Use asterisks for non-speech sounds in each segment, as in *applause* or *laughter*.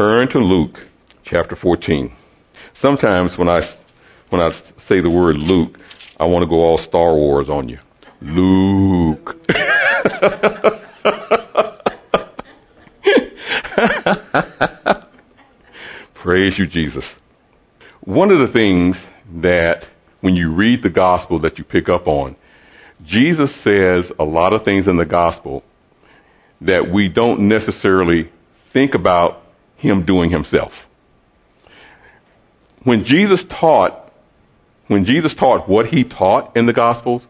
Turn to Luke chapter 14. Sometimes when I, when I say the word Luke, I want to go all Star Wars on you. Luke. *laughs* Praise you, Jesus. One of the things that when you read the gospel that you pick up on, Jesus says a lot of things in the gospel that we don't necessarily think about him doing himself. When Jesus taught, when Jesus taught what he taught in the gospels,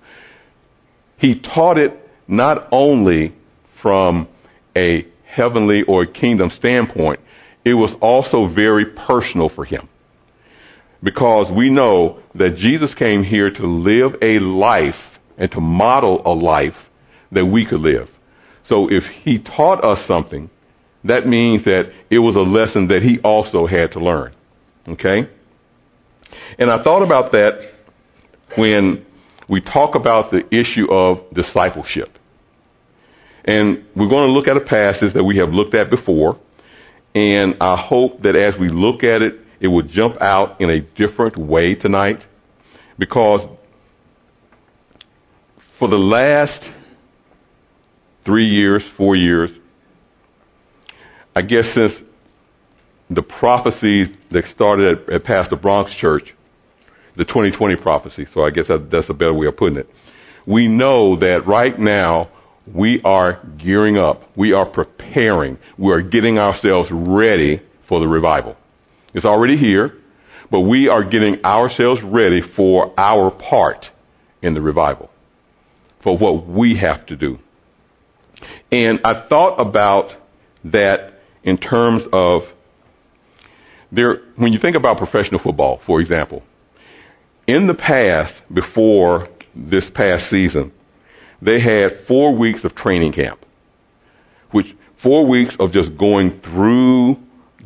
he taught it not only from a heavenly or kingdom standpoint, it was also very personal for him. Because we know that Jesus came here to live a life and to model a life that we could live. So if he taught us something, that means that it was a lesson that he also had to learn. Okay? And I thought about that when we talk about the issue of discipleship. And we're going to look at a passage that we have looked at before. And I hope that as we look at it, it will jump out in a different way tonight. Because for the last three years, four years, I guess since the prophecies that started at, at Pastor Bronx Church, the 2020 prophecy, so I guess that, that's a better way of putting it. We know that right now we are gearing up. We are preparing. We are getting ourselves ready for the revival. It's already here, but we are getting ourselves ready for our part in the revival, for what we have to do. And I thought about that in terms of there, when you think about professional football, for example, in the past, before this past season, they had four weeks of training camp, which four weeks of just going through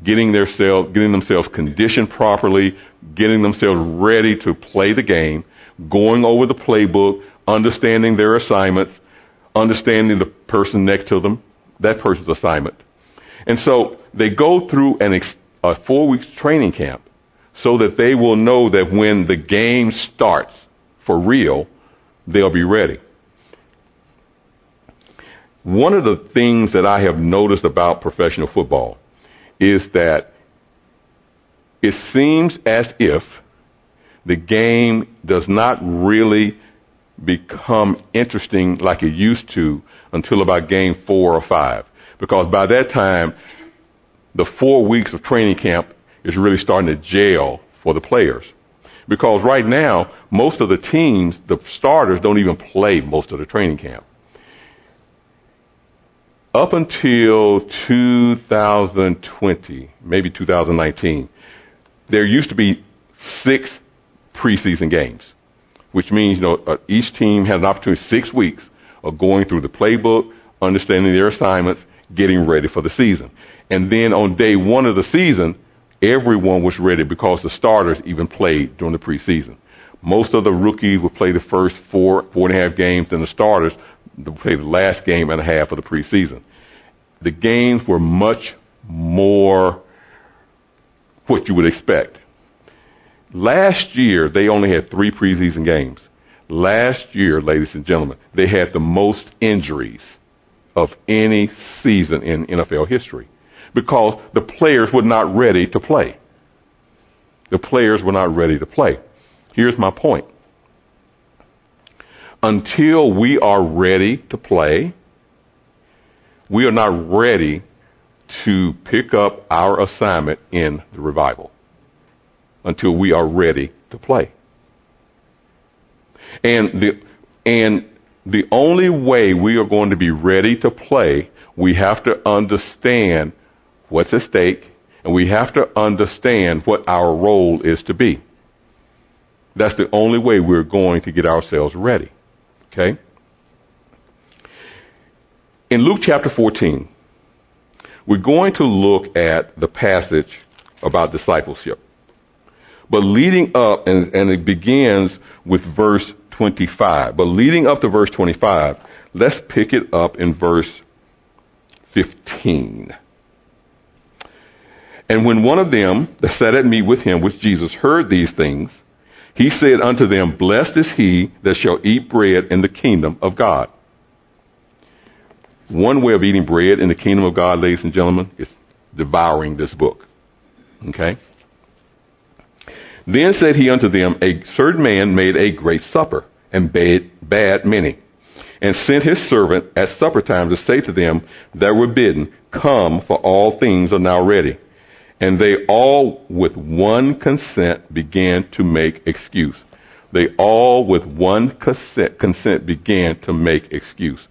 getting themselves, getting themselves conditioned properly, getting themselves ready to play the game, going over the playbook, understanding their assignments, understanding the person next to them, that person's assignment. And so they go through an ex- a four weeks training camp so that they will know that when the game starts for real, they'll be ready. One of the things that I have noticed about professional football is that it seems as if the game does not really become interesting like it used to until about game four or five. Because by that time, the four weeks of training camp is really starting to jail for the players. Because right now, most of the teams, the starters don't even play most of the training camp. Up until 2020, maybe 2019, there used to be six preseason games, which means, you know, uh, each team had an opportunity six weeks of going through the playbook, understanding their assignments, getting ready for the season. And then on day one of the season, everyone was ready because the starters even played during the preseason. Most of the rookies would play the first four, four and a half games, and the starters would play the last game and a half of the preseason. The games were much more what you would expect. Last year, they only had three preseason games. Last year, ladies and gentlemen, they had the most injuries of any season in NFL history because the players were not ready to play. The players were not ready to play. Here's my point. Until we are ready to play, we are not ready to pick up our assignment in the revival. Until we are ready to play. And the, and the only way we are going to be ready to play, we have to understand what's at stake, and we have to understand what our role is to be. That's the only way we're going to get ourselves ready. Okay? In Luke chapter 14, we're going to look at the passage about discipleship. But leading up, and, and it begins with verse 25. But leading up to verse 25, let's pick it up in verse 15. And when one of them that sat at meat with him which Jesus heard these things, he said unto them, Blessed is he that shall eat bread in the kingdom of God. One way of eating bread in the kingdom of God, ladies and gentlemen, is devouring this book. Okay? Then said he unto them, A certain man made a great supper, and bade, bade many, and sent his servant at supper time to say to them that were bidden, Come, for all things are now ready. And they all with one consent began to make excuse. They all with one consent, consent began to make excuse.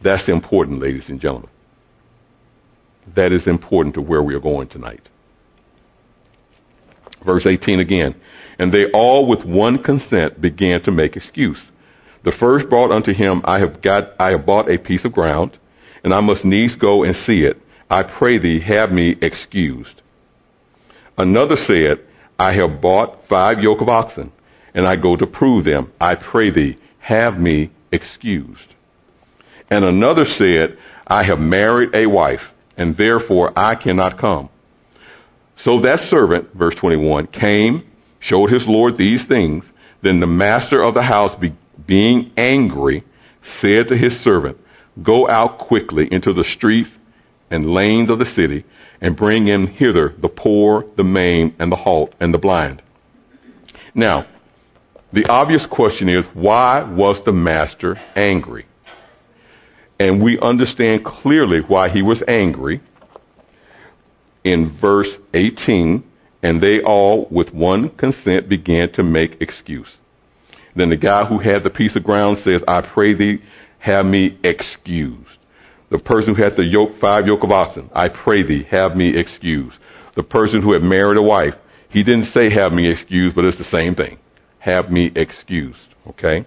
That's important, ladies and gentlemen. That is important to where we are going tonight. Verse 18 again. And they all with one consent began to make excuse. The first brought unto him, I have got, I have bought a piece of ground, and I must needs go and see it. I pray thee, have me excused. Another said, I have bought five yoke of oxen, and I go to prove them. I pray thee, have me excused. And another said, I have married a wife, and therefore I cannot come. So that servant, verse 21, came, showed his Lord these things. Then the master of the house, be, being angry, said to his servant, Go out quickly into the streets and lanes of the city, and bring in hither the poor, the maimed, and the halt, and the blind. Now, the obvious question is, why was the master angry? And we understand clearly why he was angry in verse 18, and they all with one consent began to make excuse. Then the guy who had the piece of ground says, I pray thee, have me excused. The person who had the yoke, five yoke of oxen, I pray thee, have me excused. The person who had married a wife, he didn't say have me excused, but it's the same thing. Have me excused. Okay?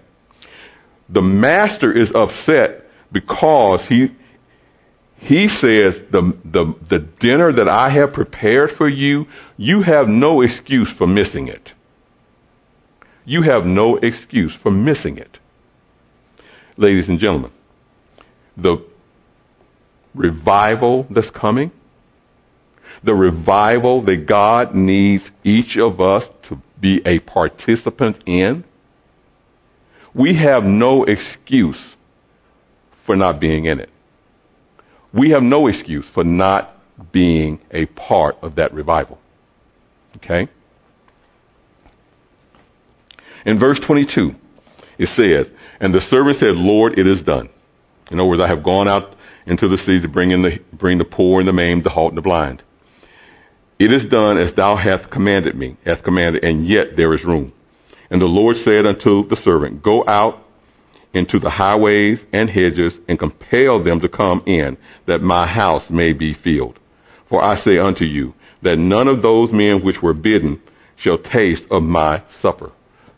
The master is upset because he, he says, the, the, the dinner that I have prepared for you, you have no excuse for missing it. You have no excuse for missing it. Ladies and gentlemen, the revival that's coming, the revival that God needs each of us to be a participant in, we have no excuse for not being in it we have no excuse for not being a part of that revival. Okay? In verse 22, it says, And the servant said, Lord, it is done. In other words, I have gone out into the city to bring in the, bring the poor and the maimed, the halt and the blind. It is done as thou hast commanded me, as commanded, and yet there is room. And the Lord said unto the servant, Go out into the highways and hedges and compel them to come in that my house may be filled. For I say unto you that none of those men which were bidden shall taste of my supper.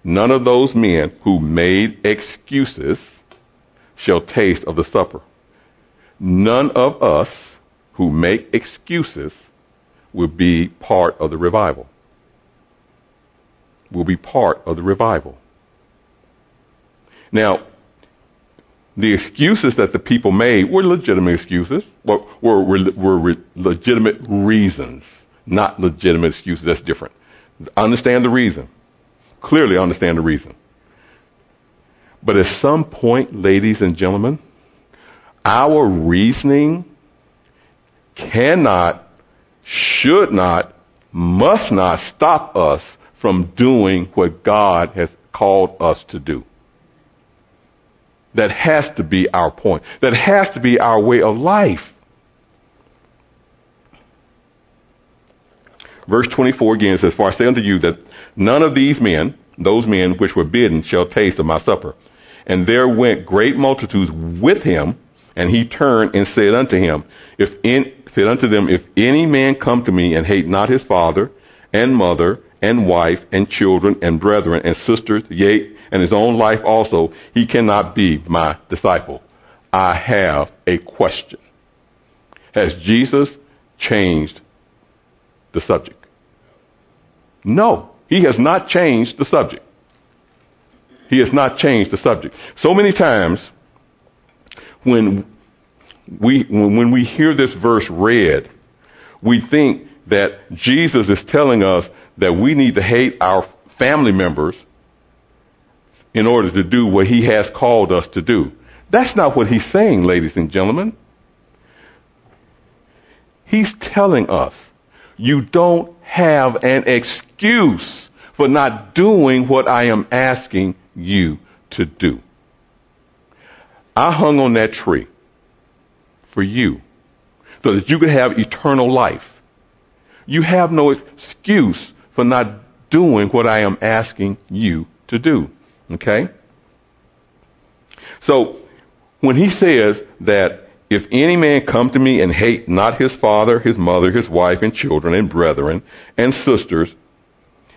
None of those men who made excuses shall taste of the supper. None of us who make excuses will be part of the revival. Will be part of the revival. Now, the excuses that the people made were legitimate excuses, were, were, were, were legitimate reasons, not legitimate excuses. That's different. Understand the reason. Clearly understand the reason. But at some point, ladies and gentlemen, our reasoning cannot, should not, must not stop us from doing what God has called us to do. That has to be our point. That has to be our way of life. Verse 24 again says, For I say unto you that none of these men, those men which were bidden, shall taste of my supper. And there went great multitudes with him, and he turned and said unto him, if in, said unto them, If any man come to me and hate not his father, and mother, and wife, and children, and brethren, and sisters, yea, and his own life also, he cannot be my disciple. I have a question. Has Jesus changed the subject? No, he has not changed the subject. He has not changed the subject. So many times when we, when we hear this verse read, we think that Jesus is telling us that we need to hate our family members in order to do what he has called us to do. That's not what he's saying, ladies and gentlemen. He's telling us you don't have an excuse for not doing what I am asking you to do. I hung on that tree for you so that you could have eternal life. You have no excuse for not doing what I am asking you to do. Okay? So, when he says that if any man come to me and hate not his father, his mother, his wife, and children, and brethren, and sisters,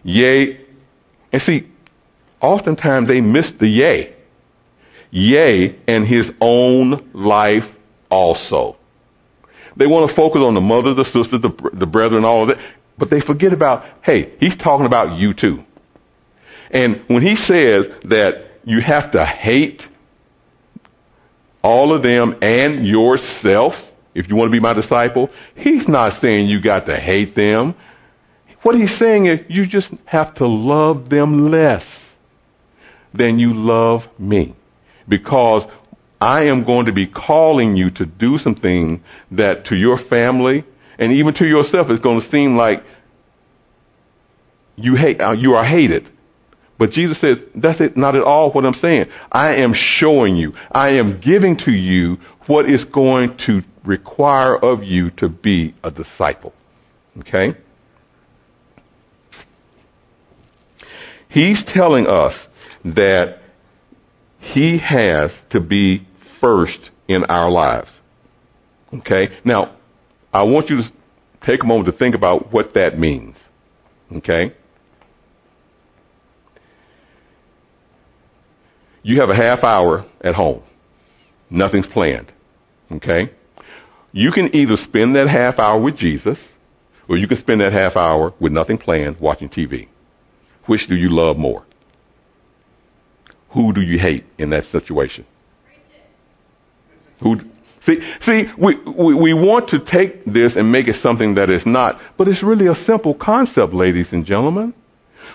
yea, and see, oftentimes they miss the yea. Yea, and his own life also. They want to focus on the mother, the sister, the, the brethren, all of that, but they forget about, hey, he's talking about you too. And when he says that you have to hate all of them and yourself if you want to be my disciple, he's not saying you got to hate them. What he's saying is you just have to love them less than you love me. Because I am going to be calling you to do something that to your family and even to yourself is going to seem like you hate, uh, you are hated. But Jesus says, that's it, not at all what I'm saying. I am showing you, I am giving to you what is going to require of you to be a disciple. Okay? He's telling us that he has to be first in our lives. Okay? Now, I want you to take a moment to think about what that means. Okay? You have a half hour at home. Nothing's planned. Okay? You can either spend that half hour with Jesus, or you can spend that half hour with nothing planned watching TV. Which do you love more? Who do you hate in that situation? Who, see, see, we, we, we want to take this and make it something that it's not, but it's really a simple concept, ladies and gentlemen.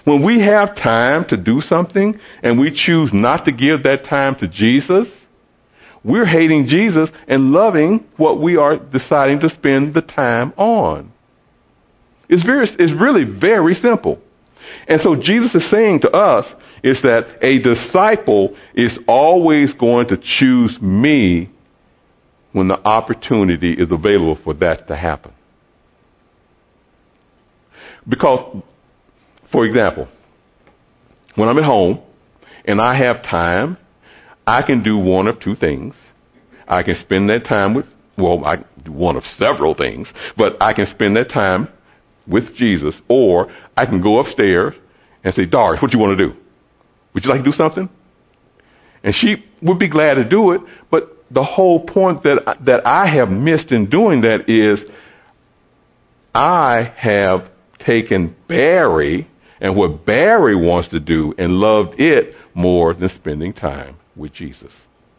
When we have time to do something and we choose not to give that time to Jesus, we're hating Jesus and loving what we are deciding to spend the time on. It's very, it's really very simple. And so Jesus is saying to us is that a disciple is always going to choose me when the opportunity is available for that to happen. Because for example, when I'm at home and I have time, I can do one of two things. I can spend that time with, well, I do one of several things, but I can spend that time with Jesus, or I can go upstairs and say, Doris, what do you want to do? Would you like to do something? And she would be glad to do it, but the whole point that, that I have missed in doing that is I have taken Barry and what Barry wants to do and loved it more than spending time with Jesus.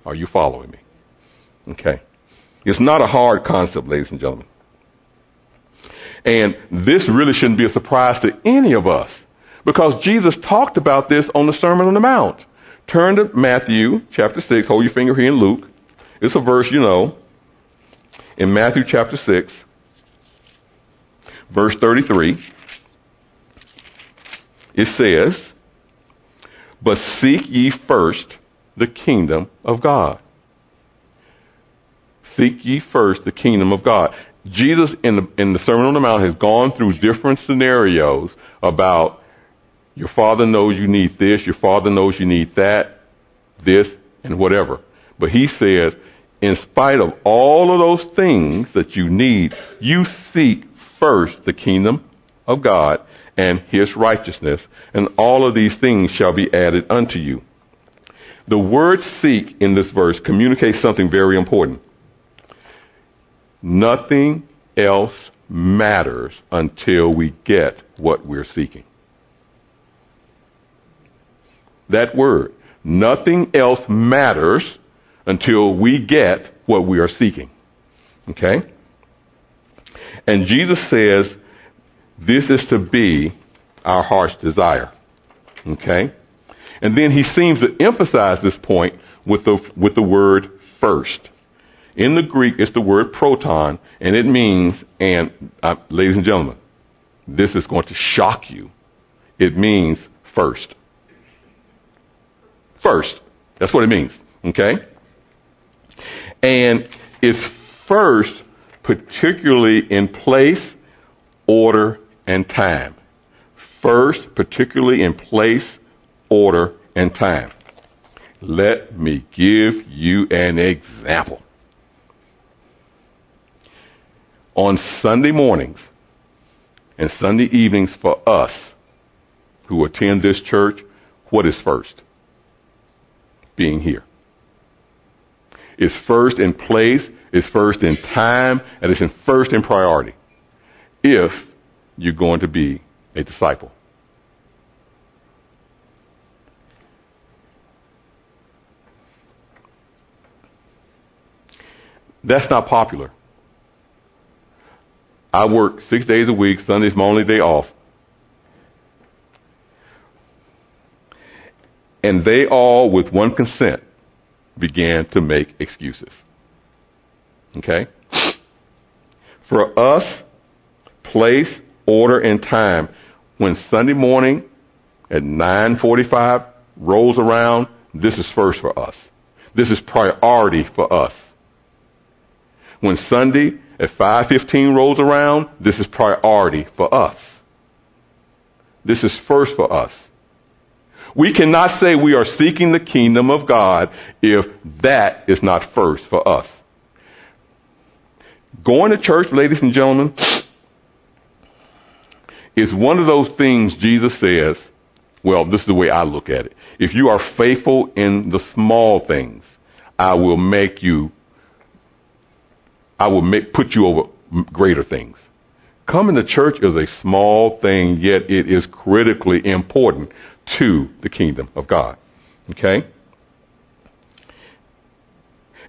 Are you following me? Okay. It's not a hard concept, ladies and gentlemen. And this really shouldn't be a surprise to any of us because Jesus talked about this on the Sermon on the Mount. Turn to Matthew chapter 6. Hold your finger here in Luke. It's a verse you know. In Matthew chapter 6, verse 33 it says, but seek ye first the kingdom of God. Seek ye first the kingdom of God. Jesus in the, in the Sermon on the Mount has gone through different scenarios about your father knows you need this, your father knows you need that, this, and whatever. But he says, in spite of all of those things that you need, you seek first the kingdom of God and his righteousness, and all of these things shall be added unto you. The word seek in this verse communicates something very important. Nothing else matters until we get what we're seeking. That word. Nothing else matters until we get what we are seeking. Okay? And Jesus says This is to be our heart's desire. Okay? And then he seems to emphasize this point with the, with the word first. In the Greek, it's the word proton, and it means, and uh, ladies and gentlemen, this is going to shock you. It means first. First. That's what it means. Okay? And it's first, particularly in place, order, and time. First, particularly in place, order, and time. Let me give you an example. On Sunday mornings and Sunday evenings for us who attend this church, what is first? Being here. It's first in place, it's first in time, and it's in first in priority. If you're going to be a disciple. That's not popular. I work six days a week. Sunday's my only day off. And they all, with one consent, began to make excuses. Okay? For us, place, order, and time, when Sunday morning at 9.45 rolls around, this is first for us. This is priority for us. When Sunday at 5:15 rolls around, this is priority for us. This is first for us. We cannot say we are seeking the kingdom of God if that is not first for us. Going to church, ladies and gentlemen, is one of those things Jesus says, well, this is the way I look at it. If you are faithful in the small things, I will make you I will make, put you over greater things. Coming to church is a small thing, yet it is critically important to the kingdom of God. Okay?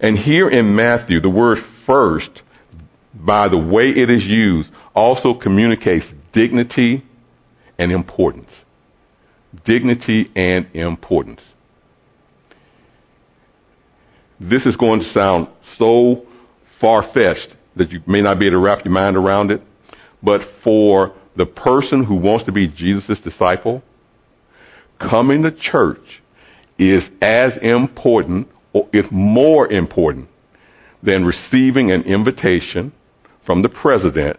And here in Matthew, the word first, by the way it is used, also communicates dignity and importance. Dignity and importance. This is going to sound so far fetched that you may not be able to wrap your mind around it. But for the person who wants to be Jesus' disciple, coming to church is as important, or if more important, than receiving an invitation from the president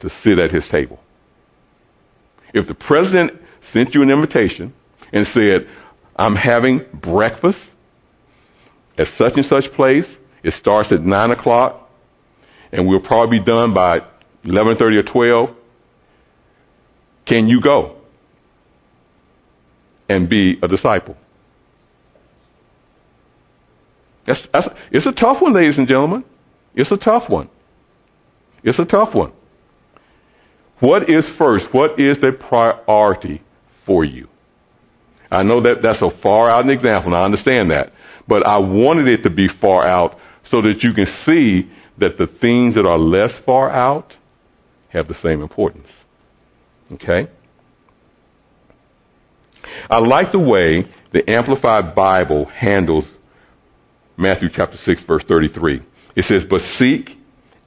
to sit at his table. If the president sent you an invitation and said, I'm having breakfast at such and such place, it starts at 9 o'clock, and we'll probably be done by 11.30 or 12. Can you go and be a disciple? That's, that's, it's a tough one, ladies and gentlemen. It's a tough one. It's a tough one. What is first? What is the priority for you? I know that that's a far out example, and I understand that. But I wanted it to be far out so that you can see that the things that are less far out have the same importance. Okay? I like the way the Amplified Bible handles Matthew chapter 6 verse 33. It says, but seek,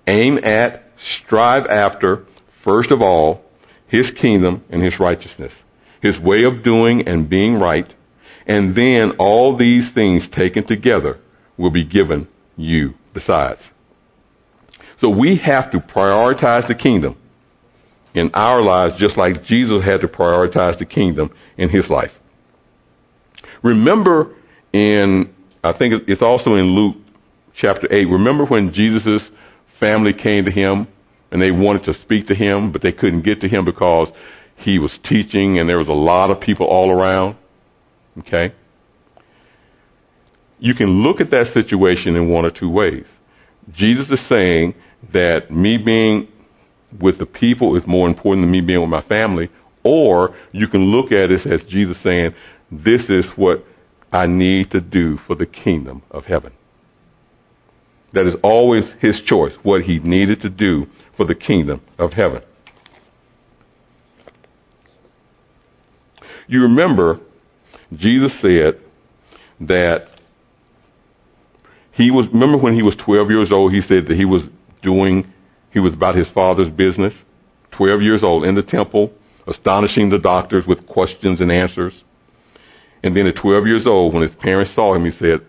aim at, strive after, first of all, his kingdom and his righteousness, his way of doing and being right, and then all these things taken together will be given you besides. So we have to prioritize the kingdom in our lives just like Jesus had to prioritize the kingdom in his life. Remember in, I think it's also in Luke chapter 8, remember when Jesus' family came to him and they wanted to speak to him, but they couldn't get to him because he was teaching and there was a lot of people all around? Okay? You can look at that situation in one or two ways. Jesus is saying that me being with the people is more important than me being with my family, or you can look at it as Jesus saying, this is what I need to do for the kingdom of heaven. That is always his choice, what he needed to do for the kingdom of heaven. You remember, Jesus said that he was, remember when he was 12 years old, he said that he was doing, he was about his father's business? 12 years old in the temple, astonishing the doctors with questions and answers. And then at 12 years old, when his parents saw him, he said,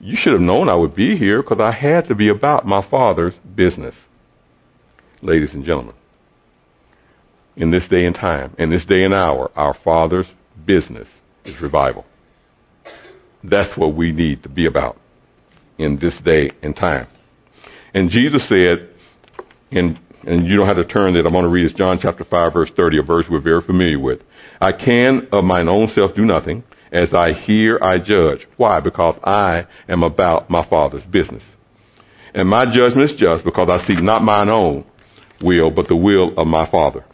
you should have known I would be here because I had to be about my father's business. Ladies and gentlemen, in this day and time, in this day and hour, our father's business is revival. That's what we need to be about in this day and time. And Jesus said, and, and you don't have to turn that, I'm going to read it, John chapter 5 verse 30, a verse we're very familiar with. I can of mine own self do nothing. As I hear, I judge. Why? Because I am about my Father's business. And my judgment is just because I seek not mine own will, but the will of my Father.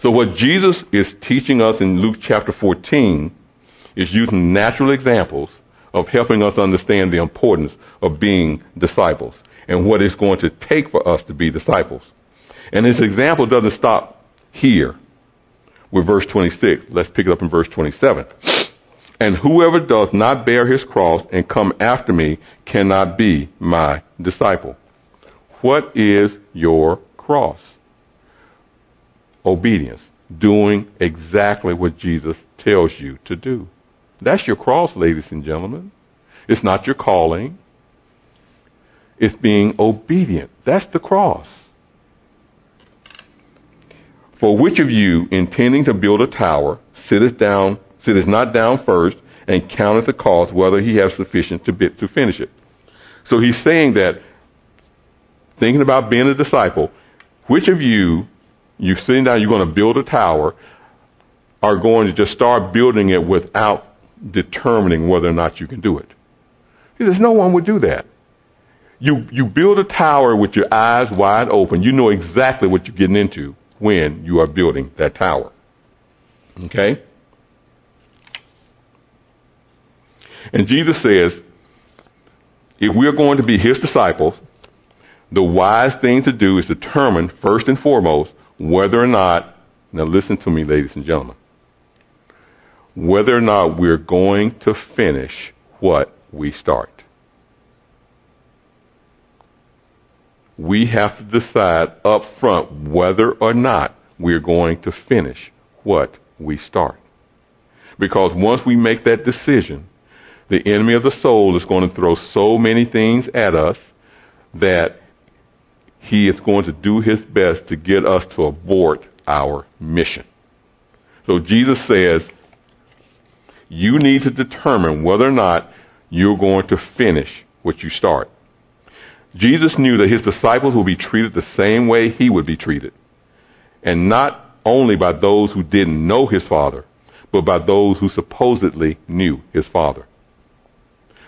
So what Jesus is teaching us in Luke chapter 14 is using natural examples of helping us understand the importance of being disciples and what it's going to take for us to be disciples. And his example doesn't stop here with verse 26. Let's pick it up in verse 27. And whoever does not bear his cross and come after me cannot be my disciple. What is your cross? Obedience. Doing exactly what Jesus tells you to do. That's your cross, ladies and gentlemen. It's not your calling. It's being obedient. That's the cross. For which of you, intending to build a tower, sitteth down, sitteth not down first, and counteth the cost, whether he has sufficient to, bit, to finish it? So he's saying that, thinking about being a disciple, which of you, you sitting down, you're going to build a tower, are going to just start building it without determining whether or not you can do it? He says, no one would do that. You, you build a tower with your eyes wide open. You know exactly what you're getting into when you are building that tower. Okay? And Jesus says, if we're going to be his disciples, the wise thing to do is determine first and foremost whether or not, now listen to me, ladies and gentlemen, whether or not we're going to finish what we start. we have to decide up front whether or not we're going to finish what we start. Because once we make that decision, the enemy of the soul is going to throw so many things at us that he is going to do his best to get us to abort our mission. So Jesus says, you need to determine whether or not you're going to finish what you start. Jesus knew that his disciples would be treated the same way he would be treated. And not only by those who didn't know his father, but by those who supposedly knew his father.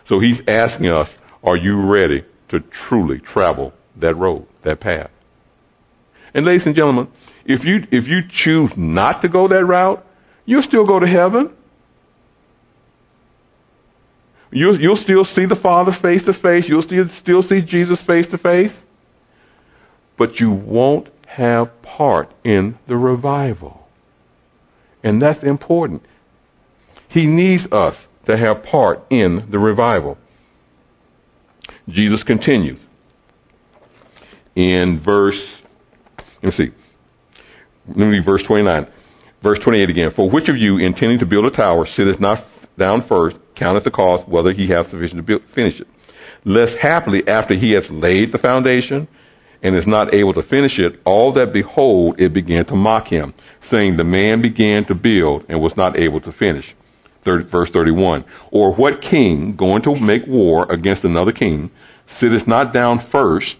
So he's asking us, are you ready to truly travel that road, that path? And ladies and gentlemen, if you, if you choose not to go that route, you'll still go to heaven. You'll, you'll still see the Father face to face. You'll still, still see Jesus face to face. But you won't have part in the revival. And that's important. He needs us to have part in the revival. Jesus continues in verse, let me see, let me read verse 29. Verse 28 again. For which of you intending to build a tower sitteth not down first, counteth the cost, whether he hath sufficient to build, finish it. Lest happily after he has laid the foundation and is not able to finish it, all that behold it began to mock him, saying the man began to build and was not able to finish. 30, verse 31. Or what king going to make war against another king sitteth not down first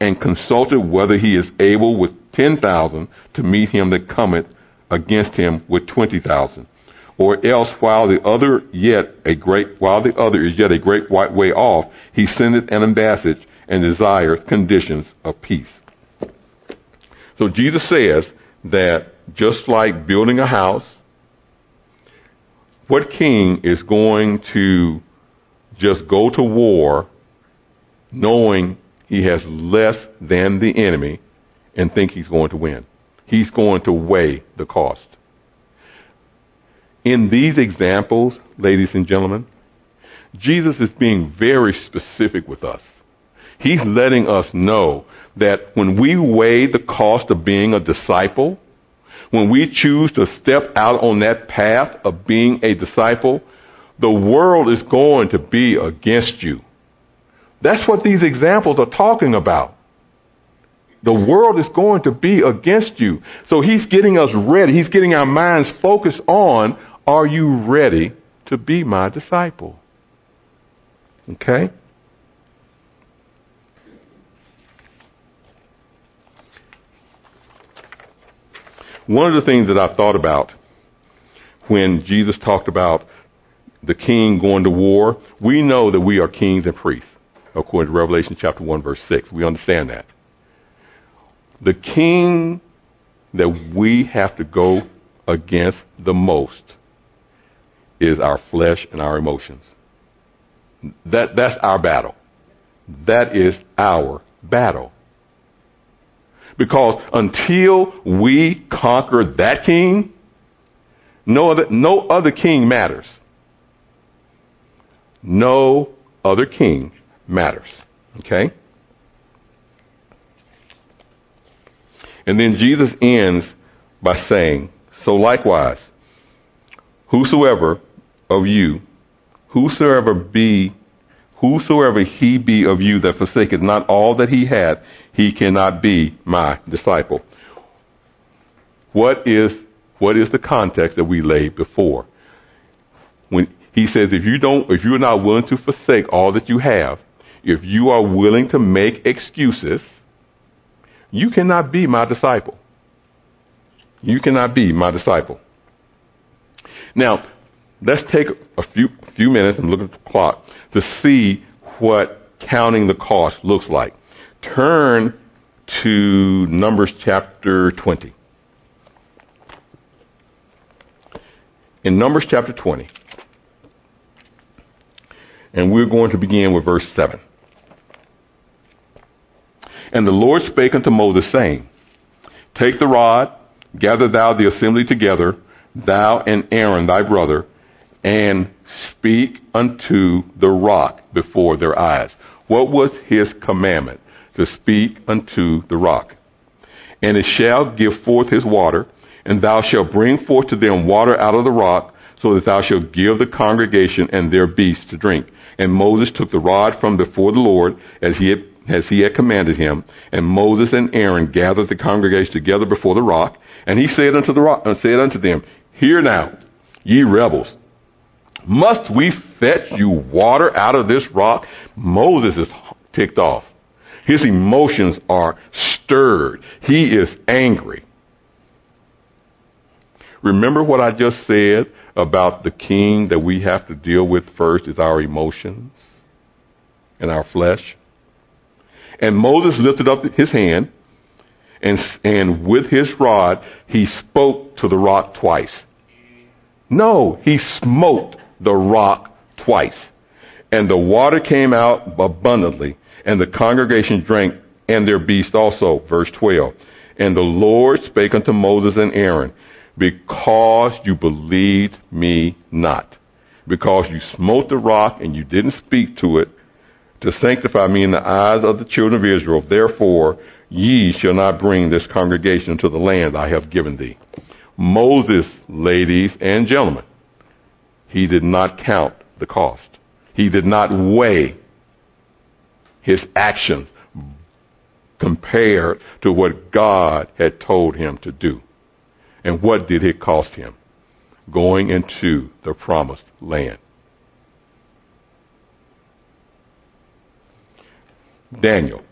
and consulted whether he is able with ten thousand to meet him that cometh against him with twenty thousand? or else while the other yet a great while the other is yet a great way off, he sendeth an ambassador and desireth conditions of peace. So Jesus says that just like building a house, what king is going to just go to war knowing he has less than the enemy and think he's going to win? He's going to weigh the cost. In these examples, ladies and gentlemen, Jesus is being very specific with us. He's letting us know that when we weigh the cost of being a disciple, when we choose to step out on that path of being a disciple, the world is going to be against you. That's what these examples are talking about. The world is going to be against you. So he's getting us ready. He's getting our minds focused on, are you ready to be my disciple? Okay? One of the things that I thought about when Jesus talked about the king going to war, we know that we are kings and priests, according to Revelation chapter 1 verse 6. We understand that. The king that we have to go against the most is our flesh and our emotions. That, that's our battle. That is our battle. Because until we conquer that king, no other, no other king matters. No other king matters. Okay? And then Jesus ends by saying, So likewise, whosoever of you, whosoever be, whosoever he be of you that forsaketh not all that he hath, he cannot be my disciple. What is, what is the context that we laid before? When he says, if you don't, if you're not willing to forsake all that you have, if you are willing to make excuses, you cannot be my disciple. You cannot be my disciple. Now, let's take a few, few minutes and look at the clock to see what counting the cost looks like. Turn to Numbers chapter 20. In Numbers chapter 20, and we're going to begin with verse 7. And the Lord spake unto Moses, saying, Take the rod, gather thou the assembly together, thou and Aaron thy brother, and speak unto the rock before their eyes. What was his commandment? to speak unto the rock. And it shall give forth his water, and thou shalt bring forth to them water out of the rock, so that thou shalt give the congregation and their beasts to drink. And Moses took the rod from before the Lord, as he had, as he had commanded him. And Moses and Aaron gathered the congregation together before the rock, and he said unto the rock, and said unto them, Hear now, ye rebels, must we fetch you water out of this rock? Moses is ticked off. His emotions are stirred. He is angry. Remember what I just said about the king that we have to deal with first is our emotions and our flesh? And Moses lifted up his hand and, and with his rod, he spoke to the rock twice. No, he smote the rock twice. And the water came out abundantly and the congregation drank and their beast also. Verse 12. And the Lord spake unto Moses and Aaron, because you believed me not, because you smote the rock and you didn't speak to it to sanctify me in the eyes of the children of Israel. Therefore, ye shall not bring this congregation to the land I have given thee. Moses, ladies and gentlemen, he did not count the cost. He did not weigh his actions compared to what God had told him to do. And what did it cost him? Going into the promised land. Daniel,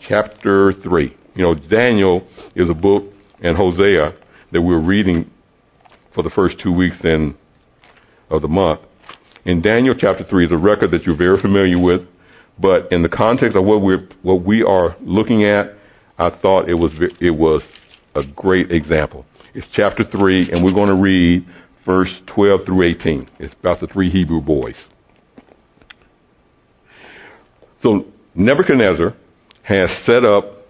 chapter 3. You know, Daniel is a book and Hosea that we're reading for the first two weeks in, of the month. In Daniel chapter 3 is a record that you're very familiar with. But in the context of what we're, what we are looking at, I thought it was it was a great example. It's chapter three, and we're going to read verse 12 through 18. It's about the three Hebrew boys. So Nebuchadnezzar has set up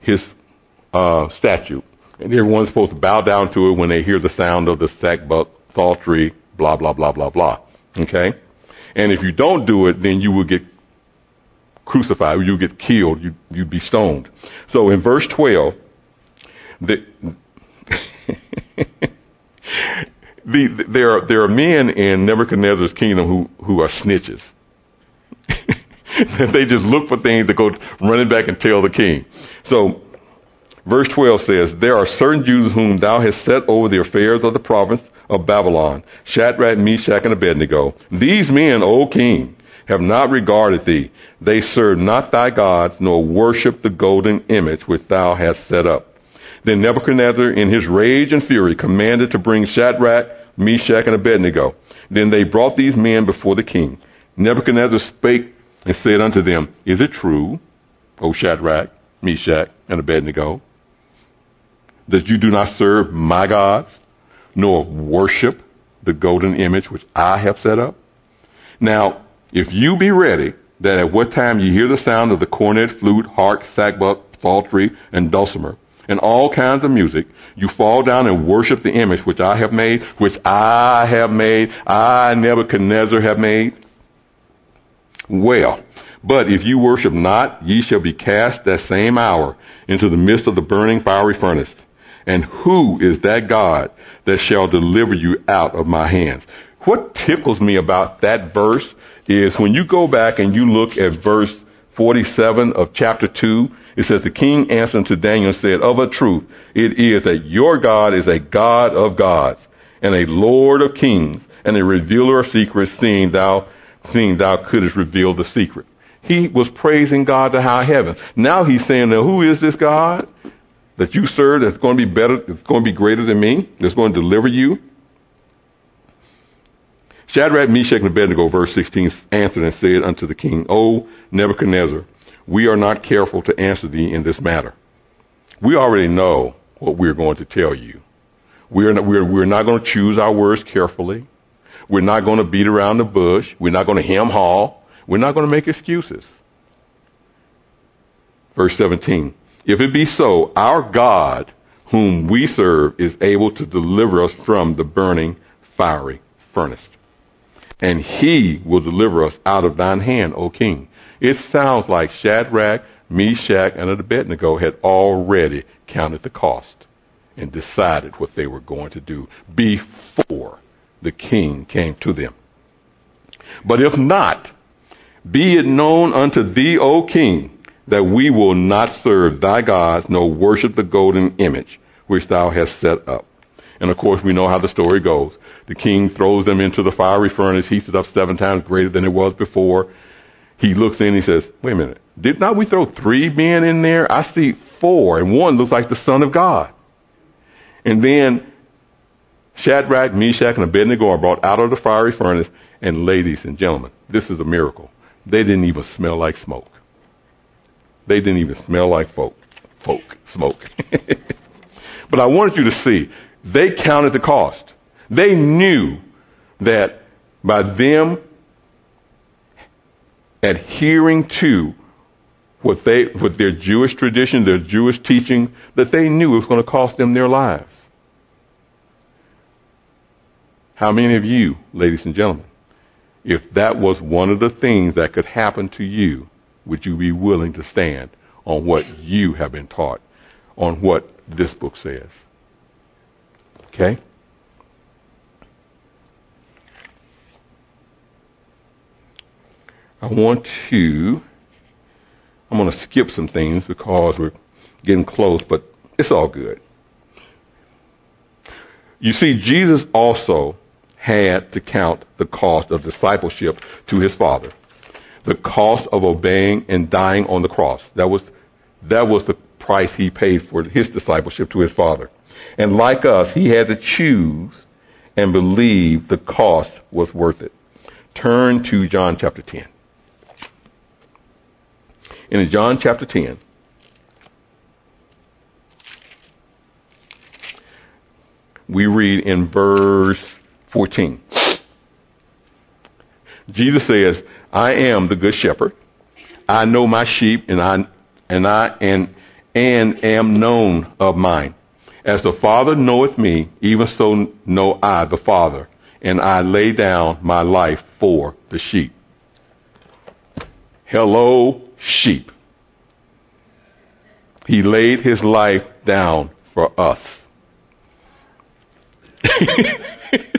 his uh, statue, and everyone's supposed to bow down to it when they hear the sound of the sackbut, psaltery, blah, blah, blah, blah, blah. Okay? And if you don't do it, then you will get crucified, you'll get killed, you, you'd be stoned. So in verse 12, the, *laughs* the, there, are, there are men in Nebuchadnezzar's kingdom who, who are snitches. *laughs* *laughs* they just look for things to go running back and tell the king. So verse 12 says, There are certain Jews whom thou hast set over the affairs of the province of Babylon, Shadrach, Meshach, and Abednego. These men, O king, have not regarded thee. They serve not thy gods, nor worship the golden image which thou hast set up. Then Nebuchadnezzar, in his rage and fury, commanded to bring Shadrach, Meshach, and Abednego. Then they brought these men before the king. Nebuchadnezzar spake and said unto them, Is it true, O Shadrach, Meshach, and Abednego, that you do not serve my gods, nor worship the golden image which I have set up? Now, if you be ready, that at what time you hear the sound of the cornet, flute, harp, sackbut, psaltery, and dulcimer, and all kinds of music, you fall down and worship the image which I have made, which I have made, I, Nebuchadnezzar, have made. Well, but if you worship not, ye shall be cast that same hour into the midst of the burning fiery furnace. And who is that God that shall deliver you out of my hands? What tickles me about that verse is when you go back and you look at verse 47 of chapter 2, it says, The king answered to Daniel and said, Of a truth, it is that your God is a God of gods, and a Lord of kings, and a revealer of secrets, seeing thou, seeing thou couldst reveal the secret. He was praising God to high heaven. Now he's saying, now who is this God that you serve that's going to be better, that's going to be greater than me, that's going to deliver you? Shadrach, Meshach, and Abednego, verse 16, answered and said unto the king, O Nebuchadnezzar, we are not careful to answer thee in this matter. We already know what we're going to tell you. We're not, we're, we're not going to choose our words carefully. We're not going to beat around the bush. We're not going to hem haw. We're not going to make excuses. Verse 17. If it be so, our God, whom we serve, is able to deliver us from the burning fiery furnace and he will deliver us out of thine hand, O king. It sounds like Shadrach, Meshach, and Abednego had already counted the cost and decided what they were going to do before the king came to them. But if not, be it known unto thee, O king, that we will not serve thy gods, nor worship the golden image which thou hast set up. And of course, we know how the story goes. The king throws them into the fiery furnace, heats it up seven times greater than it was before. He looks in, and he says, wait a minute, did not we throw three men in there? I see four, and one looks like the son of God. And then Shadrach, Meshach, and Abednego are brought out of the fiery furnace, and ladies and gentlemen, this is a miracle. They didn't even smell like smoke. They didn't even smell like folk, folk, smoke. *laughs* but I wanted you to see, they counted the cost. They knew that by them adhering to what they, what their Jewish tradition, their Jewish teaching, that they knew it was going to cost them their lives. How many of you, ladies and gentlemen, if that was one of the things that could happen to you, would you be willing to stand on what you have been taught, on what this book says? Okay? I want to, I'm going to skip some things because we're getting close, but it's all good. You see, Jesus also had to count the cost of discipleship to his Father. The cost of obeying and dying on the cross. That was, that was the price he paid for his discipleship to his Father. And like us, he had to choose and believe the cost was worth it. Turn to John chapter 10. in John chapter 10, we read in verse 14. Jesus says, I am the good shepherd. I know my sheep and I, and I, and, and am known of mine. As the Father knoweth me, even so know I the Father, and I lay down my life for the sheep. Hello, sheep. He laid his life down for us. *laughs*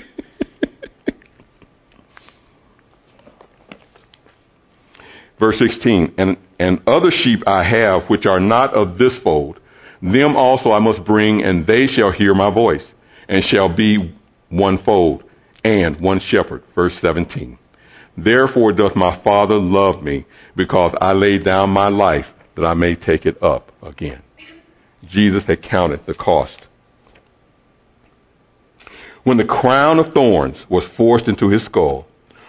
Verse 16, and, and other sheep I have which are not of this fold. Them also I must bring, and they shall hear my voice, and shall be one fold, and one shepherd. Verse 17. Therefore doth my Father love me, because I lay down my life that I may take it up again. Jesus had counted the cost. When the crown of thorns was forced into his skull,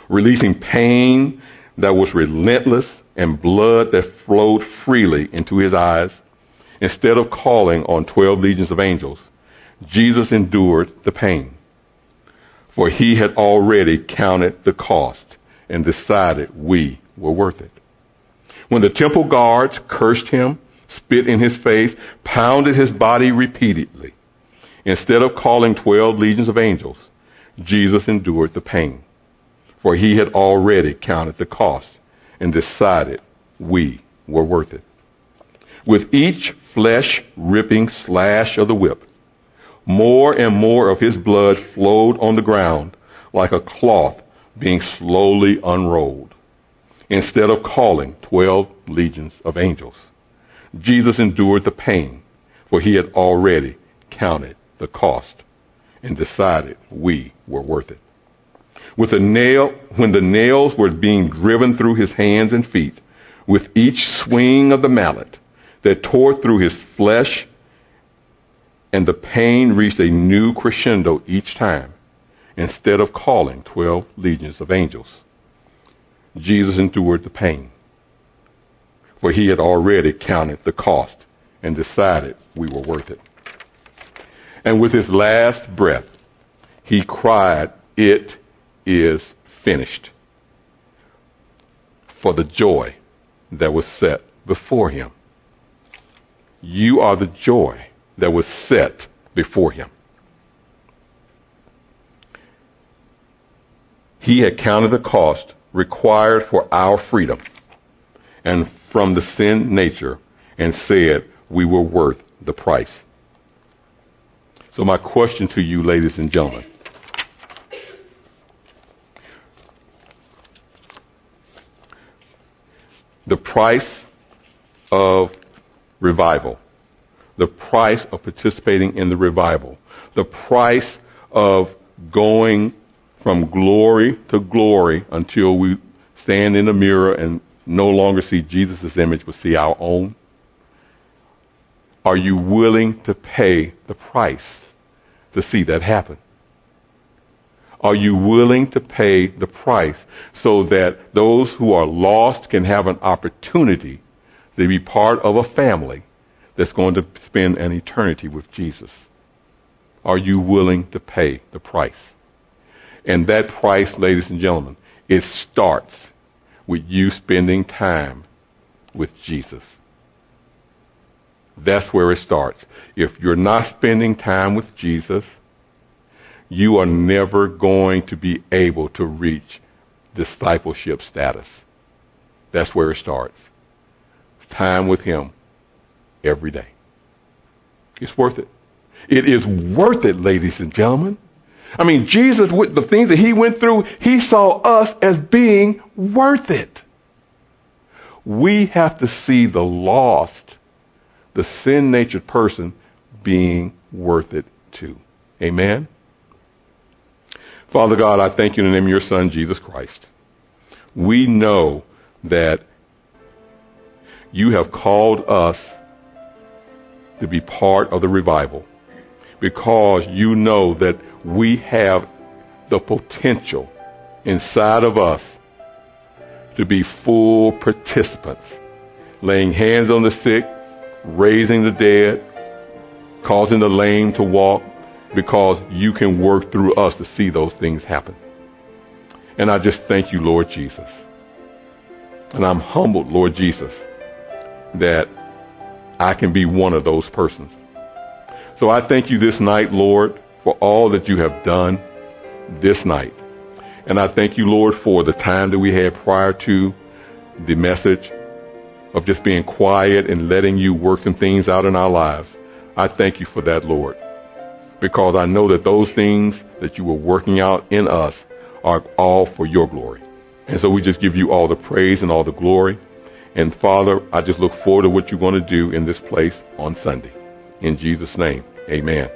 releasing pain that was relentless and blood that flowed freely into his eyes, instead of calling on 12 legions of angels, Jesus endured the pain. For he had already counted the cost and decided we were worth it. When the temple guards cursed him, spit in his face, pounded his body repeatedly, instead of calling 12 legions of angels, Jesus endured the pain for he had already counted the cost and decided we were worth it. With each flesh ripping slash of the whip, more and more of his blood flowed on the ground like a cloth being slowly unrolled. Instead of calling twelve legions of angels, Jesus endured the pain, for he had already counted the cost and decided we were worth it. With a nail, when the nails were being driven through his hands and feet, with each swing of the mallet that tore through his flesh, and the pain reached a new crescendo each time, instead of calling twelve legions of angels. Jesus endured the pain, for he had already counted the cost and decided we were worth it. And with his last breath, he cried, It is finished for the joy that was set before him. You are the joy that was set before him. He had counted the cost required for our freedom and from the sin nature and said we were worth the price. So my question to you, ladies and gentlemen, the price of revival, the price of participating in the revival, the price of going from glory to glory until we stand in the mirror and no longer see Jesus' image but see our own? Are you willing to pay the price to see that happen? Are you willing to pay the price so that those who are lost can have an opportunity to be part of a family that's going to spend an eternity with Jesus? Are you willing to pay the price? And that price, ladies and gentlemen, it starts with you spending time with Jesus. That's where it starts. If you're not spending time with Jesus, you are never going to be able to reach discipleship status. That's where it starts. Time with Him every day. It's worth it. It is worth it, ladies and gentlemen. I mean, Jesus, with the things that He went through, He saw us as being worth it. We have to see the lost, the sin natured person being worth it too. Amen? Father God, I thank you in the name of your Son, Jesus Christ. We know that you have called us to be part of the revival because you know that we have the potential inside of us to be full participants, laying hands on the sick, raising the dead, causing the lame to walk, because you can work through us to see those things happen. And I just thank you, Lord Jesus. And I'm humbled, Lord Jesus, that I can be one of those persons. So I thank you this night, Lord, for all that you have done this night. And I thank you, Lord, for the time that we had prior to the message of just being quiet and letting you work some things out in our lives. I thank you for that, Lord, because I know that those things that you were working out in us are all for your glory. And so we just give you all the praise and all the glory. And Father, I just look forward to what you're going to do in this place on Sunday. In Jesus' name, amen.